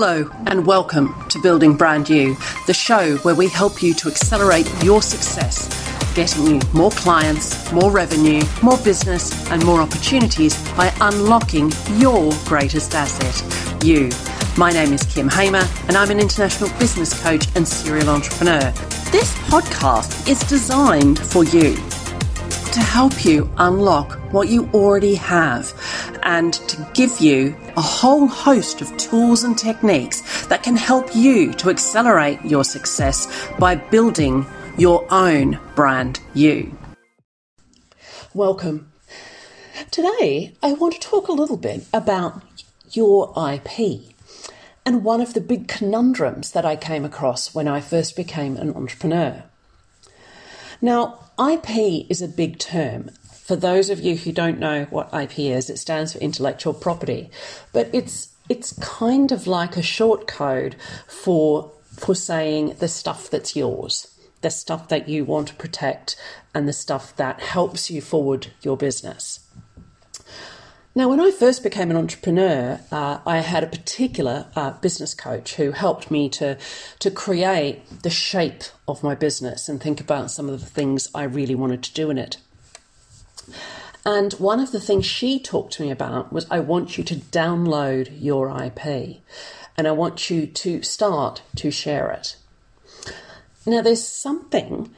Hello, and welcome to Building Brand You, the show where we help you to accelerate your success, getting you more clients, more revenue, more business, and more opportunities by unlocking your greatest asset, you. My name is Kym Hamer, and I'm an international business coach and serial entrepreneur. This podcast is designed for you to help you unlock what you already have and to give you a whole host of tools and techniques that can help you to accelerate your success by building your own brand you. Welcome. Today, I want to talk a little bit about your IP and one of the big conundrums that I came across when I first became an entrepreneur. Now, IP is a big term. For those of you who don't know what IP is, it stands for intellectual property, but it's it's kind of like a short code for for saying the stuff that's yours, the stuff that you want to protect, and the stuff that helps you forward your business. Now, when I first became an entrepreneur, uh, I had a particular uh, business coach who helped me to, to create the shape of my business and think about some of the things I really wanted to do in it. And one of the things she talked to me about was I want you to download your IP and I want you to start to share it. Now, there's something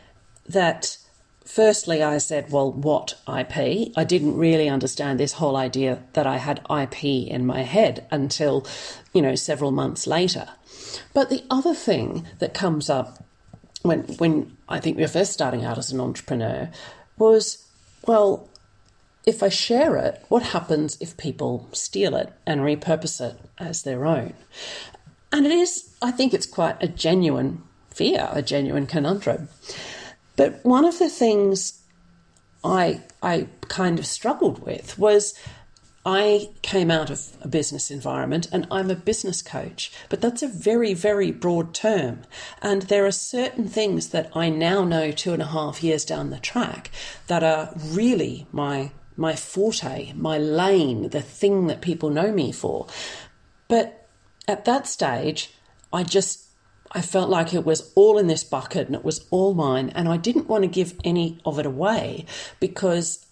that firstly, I said, well, what IP? I didn't really understand this whole idea that I had IP in my head until, you know, several months later. But the other thing that comes up when, when I think we were first starting out as an entrepreneur was, well, if I share it, what happens if people steal it and repurpose it as their own? And it is, I think it's quite a genuine fear, a genuine conundrum. But one of the things I I kind of struggled with was I came out of a business environment and I'm a business coach, but that's a very, very broad term. And there are certain things that I now know two and a half years down the track that are really my my forte, my lane, the thing that people know me for. But at that stage, I just I felt like it was all in this bucket and it was all mine. And I didn't want to give any of it away because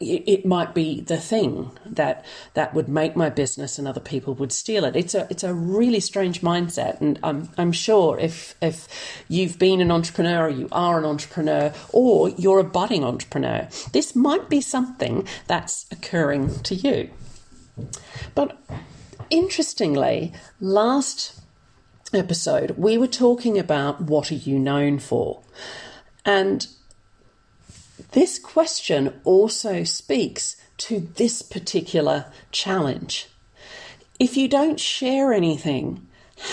it, might be the thing that that would make my business and other people would steal it. It's a it's a really strange mindset, and I'm I'm sure if if you've been an entrepreneur, you are an entrepreneur, or you're a budding entrepreneur, this might be something that's occurring to you. But interestingly, last episode, we were talking about what are you known for? And this question also speaks to this particular challenge. If you don't share anything,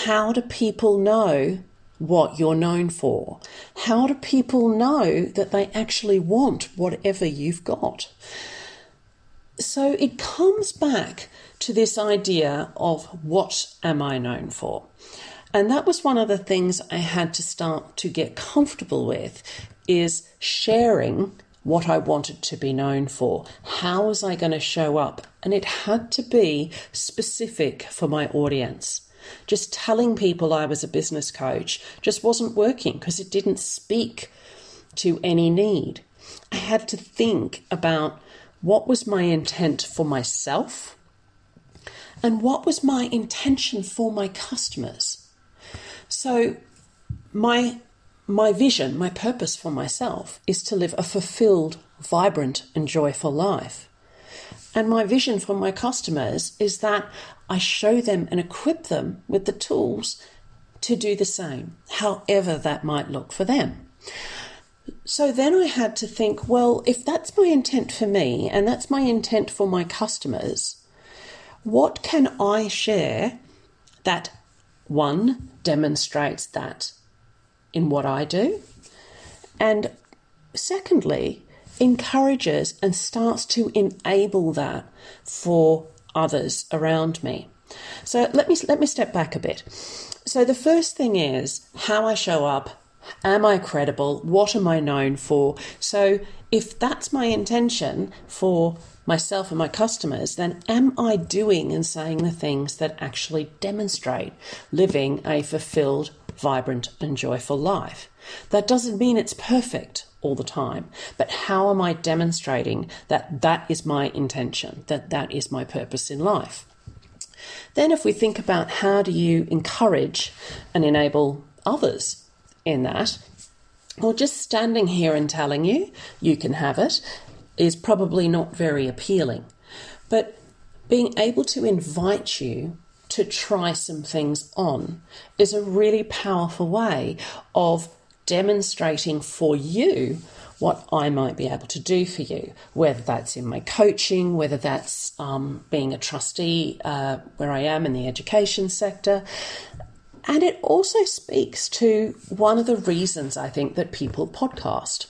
how do people know what you're known for? How do people know that they actually want whatever you've got? So it comes back to this idea of what am I known for? And that was one of the things I had to start to get comfortable with is sharing what I wanted to be known for. How was I going to show up? And it had to be specific for my audience. Just telling people I was a business coach just wasn't working because it didn't speak to any need. I had to think about what was my intent for myself and what was my intention for my customers. So, my my vision, my purpose for myself is to live a fulfilled, vibrant, and joyful life. And my vision for my customers is that I show them and equip them with the tools to do the same, however that might look for them. So then I had to think well, if that's my intent for me and that's my intent for my customers, what can I share that one demonstrates that in what I do. And secondly, encourages and starts to enable that for others around me. So let me let me step back a bit. So the first thing is how I show up. Am I credible? What am I known for? So if that's my intention for myself and my customers, then am I doing and saying the things that actually demonstrate living a fulfilled, vibrant, and joyful life? That doesn't mean it's perfect all the time, but how am I demonstrating that that is my intention, that that is my purpose in life? Then, if we think about how do you encourage and enable others in that, well, just standing here and telling you you can have it is probably not very appealing. But being able to invite you to try some things on is a really powerful way of demonstrating for you what I might be able to do for you, whether that's in my coaching, whether that's um, being a trustee uh, where I am in the education sector. And it also speaks to one of the reasons I think that people podcast.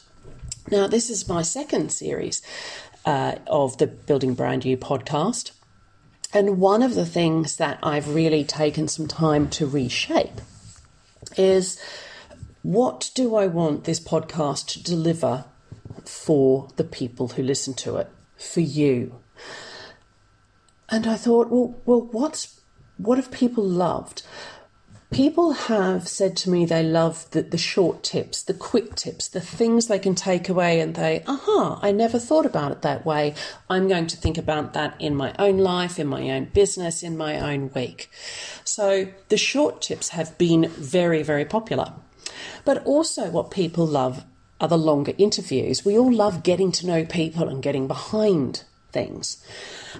Now, this is my second series uh, of the Building Brand You podcast. And one of the things that I've really taken some time to reshape is what do I want this podcast to deliver for the people who listen to it, for you? And I thought, well, well, what's what have people loved? People have said to me they love the, the short tips, the quick tips, the things they can take away and they, aha, I never thought about it that way. I'm going to think about that in my own life, in my own business, in my own week. So the short tips have been very, very popular. But also, what people love are the longer interviews. We all love getting to know people and getting behind things.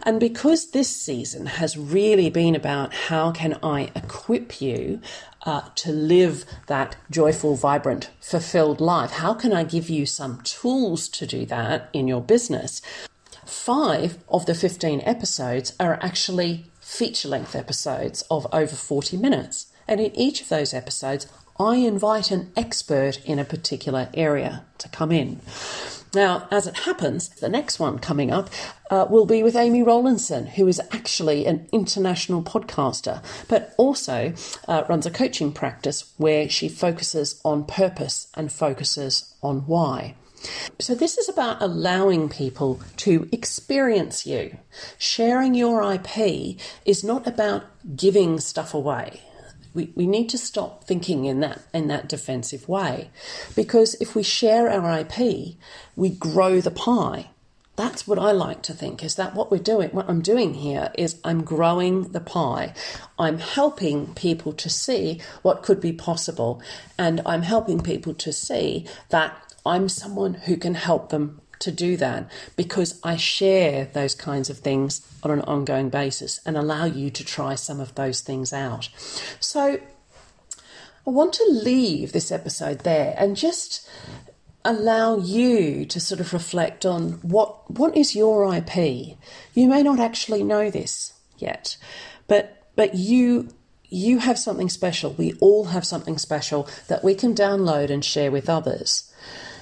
And because this season has really been about how can I equip you uh, to live that joyful, vibrant, fulfilled life, how can I give you some tools to do that in your business? Five of the 15 episodes are actually feature length episodes of over 40 minutes. And in each of those episodes, I invite an expert in a particular area to come in. Now, as it happens, the next one coming up uh, will be with Amy Rowlandson, who is actually an international podcaster, but also uh, runs a coaching practice where she focuses on purpose and focuses on why. So, this is about allowing people to experience you. Sharing your IP is not about giving stuff away we, we need to stop thinking in that in that defensive way because if we share our IP, we grow the pie. That's what I like to think is that what we're doing, what I'm doing here is I'm growing the pie. I'm helping people to see what could be possible, and I'm helping people to see that I'm someone who can help them to do that because I share those kinds of things on an ongoing basis and allow you to try some of those things out. So I want to leave this episode there and just allow you to sort of reflect on what what is your IP. You may not actually know this yet, but but you you have something special. We all have something special that we can download and share with others.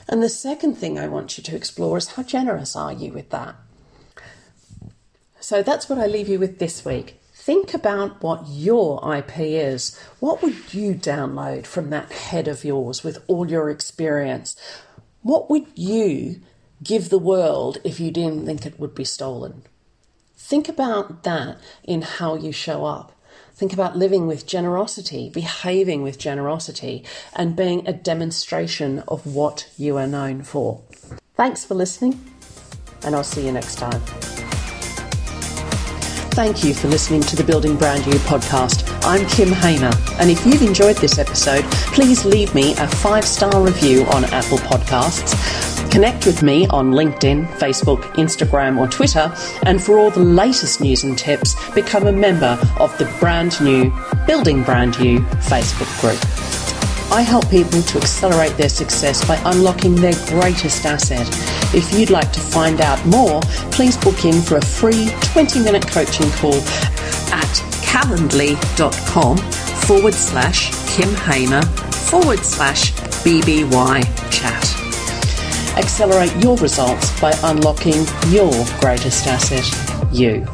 And the second thing I want you to explore is how generous are you with that? So that's what I leave you with this week. Think about what your IP is. What would you download from that head of yours with all your experience? What would you give the world if you didn't think it would be stolen? Think about that in how you show up. Think about living with generosity, behaving with generosity, and being a demonstration of what you are known for. Thanks for listening, and I'll see you next time. Thank you for listening to the Building Brand You podcast. I'm Kym Hamer, and if you've enjoyed this episode, please leave me a five star review on Apple Podcasts Connect with me on LinkedIn, Facebook, Instagram, or Twitter. And for all the latest news and tips, become a member of the brand new Building Brand You Facebook group. I help people to accelerate their success by unlocking their greatest asset. If you'd like to find out more, please book in for a free 20 minute coaching call at calendly.com forward slash Kym Hamer forward slash BBY chat. Accelerate your results by unlocking your greatest asset, you.